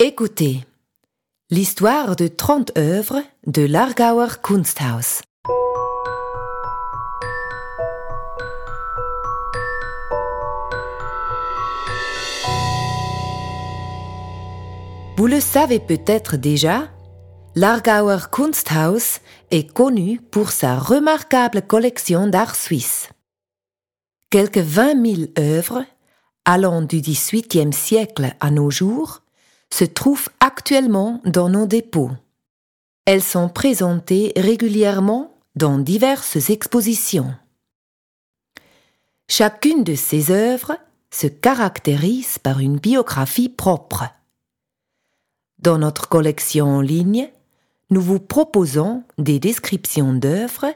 Écoutez l'histoire de 30 œuvres de l'Argauer Kunsthaus. Vous le savez peut-être déjà, l'Argauer Kunsthaus est connu pour sa remarquable collection d'art suisse. Quelques 20 000 œuvres, allant du XVIIIe siècle à nos jours, se trouvent actuellement dans nos dépôts. Elles sont présentées régulièrement dans diverses expositions. Chacune de ces œuvres se caractérise par une biographie propre. Dans notre collection en ligne, nous vous proposons des descriptions d'œuvres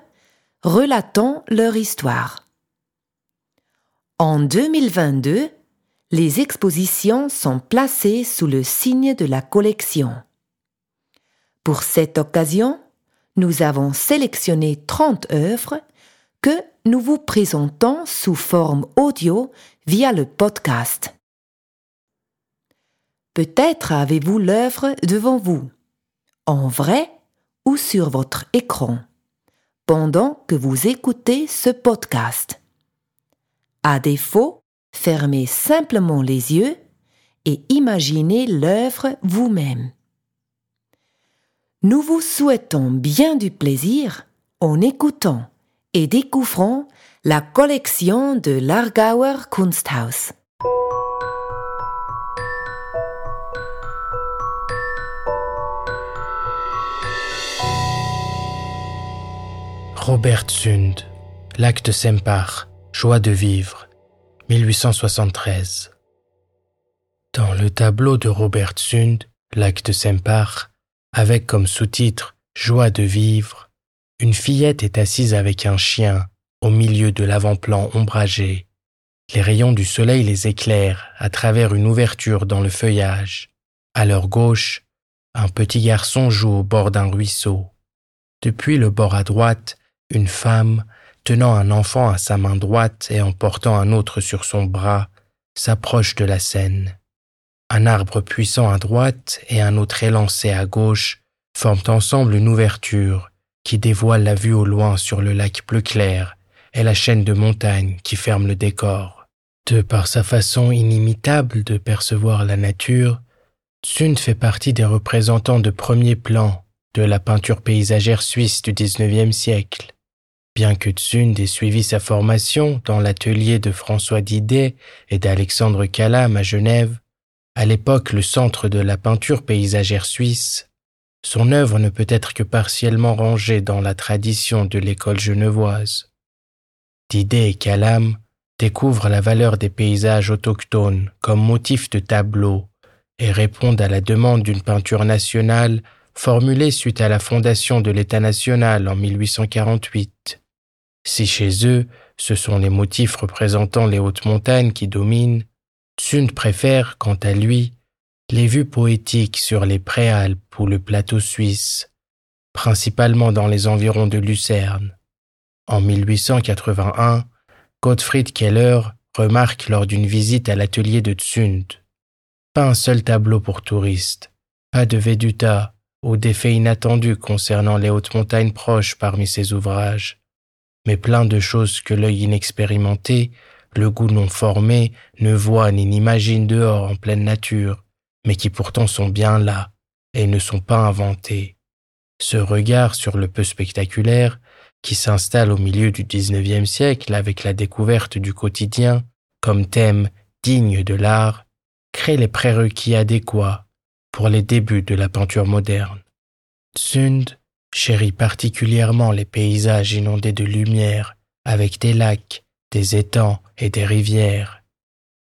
relatant leur histoire. En 2022, les expositions sont placées sous le signe de la collection. Pour cette occasion, nous avons sélectionné 30 œuvres que nous vous présentons sous forme audio via le podcast. Peut-être avez-vous l'œuvre devant vous, en vrai ou sur votre écran, pendant que vous écoutez ce podcast. À défaut, Fermez simplement les yeux et imaginez l'œuvre vous-même. Nous vous souhaitons bien du plaisir en écoutant et découvrant la collection de l'Argauer Kunsthaus. Robert Sund, L'acte Sempar, Joie de vivre, 1873. Dans le tableau de Robert Sund, Lac de Sempar, avec comme sous-titre Joie de vivre, une fillette est assise avec un chien au milieu de l'avant-plan ombragé. Les rayons du soleil les éclairent à travers une ouverture dans le feuillage. À leur gauche, un petit garçon joue au bord d'un ruisseau. Depuis le bord à droite, une femme tenant un enfant à sa main droite et en portant un autre sur son bras, s'approche de la scène. Un arbre puissant à droite et un autre élancé à gauche forment ensemble une ouverture qui dévoile la vue au loin sur le lac bleu clair et la chaîne de montagnes qui ferme le décor. De par sa façon inimitable de percevoir la nature, Tsund fait partie des représentants de premier plan de la peinture paysagère suisse du XIXe siècle. Bien que Tsund ait suivi sa formation dans l'atelier de François Didet et d'Alexandre Calam à Genève, à l'époque le centre de la peinture paysagère suisse, son œuvre ne peut être que partiellement rangée dans la tradition de l'école genevoise. Didet et Calam découvrent la valeur des paysages autochtones comme motif de tableau et répondent à la demande d'une peinture nationale formulée suite à la fondation de l'État national en 1848. Si chez eux, ce sont les motifs représentant les hautes montagnes qui dominent, Tsund préfère, quant à lui, les vues poétiques sur les préalpes ou le plateau suisse, principalement dans les environs de Lucerne. En 1881, Gottfried Keller remarque lors d'une visite à l'atelier de Tsund pas un seul tableau pour touristes, pas de Veduta ou d'effets inattendus concernant les hautes montagnes proches parmi ses ouvrages mais plein de choses que l'œil inexpérimenté, le goût non formé, ne voit ni n'imagine dehors en pleine nature, mais qui pourtant sont bien là et ne sont pas inventées. Ce regard sur le peu spectaculaire, qui s'installe au milieu du XIXe siècle avec la découverte du quotidien comme thème digne de l'art, crée les prérequis adéquats pour les débuts de la peinture moderne. Chérit particulièrement les paysages inondés de lumière, avec des lacs, des étangs et des rivières.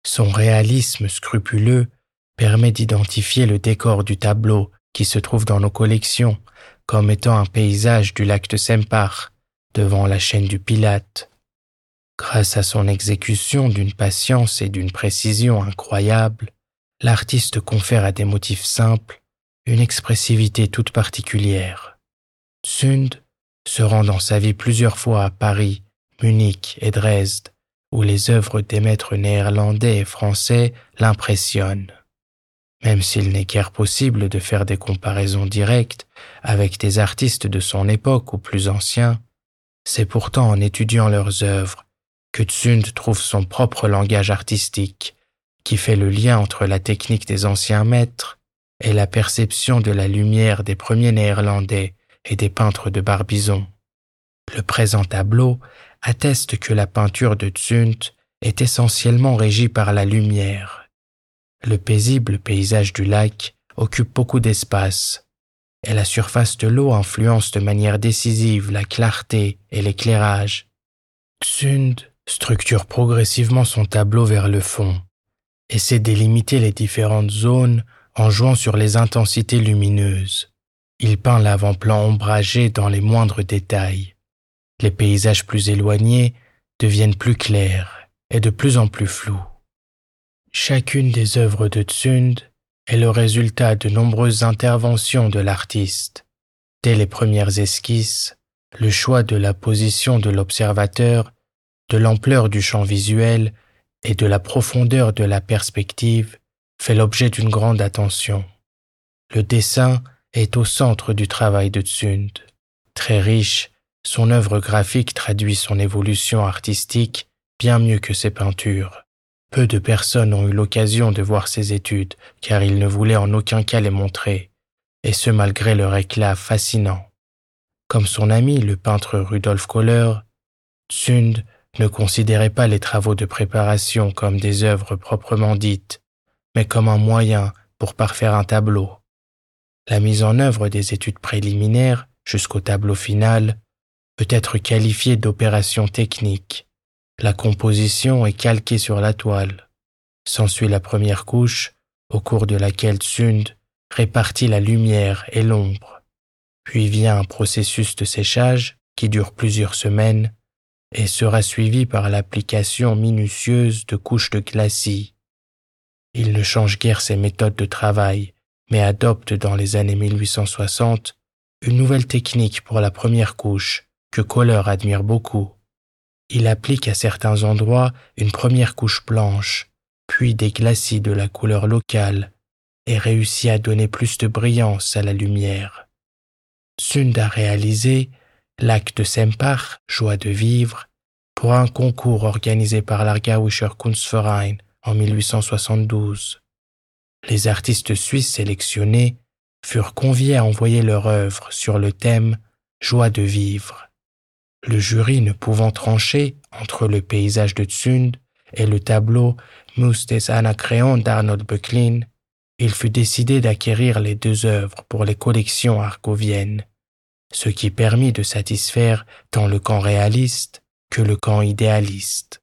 Son réalisme scrupuleux permet d'identifier le décor du tableau qui se trouve dans nos collections comme étant un paysage du lac de Sempach, devant la chaîne du Pilate. Grâce à son exécution d'une patience et d'une précision incroyables, l'artiste confère à des motifs simples une expressivité toute particulière. Sund se rend dans sa vie plusieurs fois à Paris, Munich et Dresde, où les œuvres des maîtres néerlandais et français l'impressionnent. Même s'il n'est guère possible de faire des comparaisons directes avec des artistes de son époque ou plus anciens, c'est pourtant en étudiant leurs œuvres que Tsund trouve son propre langage artistique, qui fait le lien entre la technique des anciens maîtres et la perception de la lumière des premiers néerlandais et des peintres de Barbizon. Le présent tableau atteste que la peinture de Tsund est essentiellement régie par la lumière. Le paisible paysage du lac occupe beaucoup d'espace, et la surface de l'eau influence de manière décisive la clarté et l'éclairage. Tsund structure progressivement son tableau vers le fond, essaie délimiter les différentes zones en jouant sur les intensités lumineuses. Il peint l'avant-plan ombragé dans les moindres détails. Les paysages plus éloignés deviennent plus clairs et de plus en plus flous. Chacune des œuvres de Tsund est le résultat de nombreuses interventions de l'artiste. Dès les premières esquisses, le choix de la position de l'observateur, de l'ampleur du champ visuel et de la profondeur de la perspective fait l'objet d'une grande attention. Le dessin est au centre du travail de Tsund. Très riche, son œuvre graphique traduit son évolution artistique bien mieux que ses peintures. Peu de personnes ont eu l'occasion de voir ses études, car il ne voulait en aucun cas les montrer, et ce malgré leur éclat fascinant. Comme son ami le peintre Rudolf Kohler, Tsund ne considérait pas les travaux de préparation comme des œuvres proprement dites, mais comme un moyen pour parfaire un tableau. La mise en œuvre des études préliminaires jusqu'au tableau final peut être qualifiée d'opération technique, la composition est calquée sur la toile. S'ensuit la première couche, au cours de laquelle Tsund répartit la lumière et l'ombre. Puis vient un processus de séchage qui dure plusieurs semaines et sera suivi par l'application minutieuse de couches de glacis. Il ne change guère ses méthodes de travail, mais adopte dans les années 1860 une nouvelle technique pour la première couche que Kohler admire beaucoup il applique à certains endroits une première couche blanche, puis des glacis de la couleur locale, et réussit à donner plus de brillance à la lumière. Sund a réalisé l'acte de Sempach, joie de vivre, pour un concours organisé par l'Argawischer Kunstverein en 1872. Les artistes suisses sélectionnés furent conviés à envoyer leur œuvre sur le thème Joie de vivre le jury ne pouvant trancher entre le paysage de Tsund et le tableau Mus des d'Arnold Böcklin, il fut décidé d'acquérir les deux œuvres pour les collections argoviennes, ce qui permit de satisfaire tant le camp réaliste que le camp idéaliste.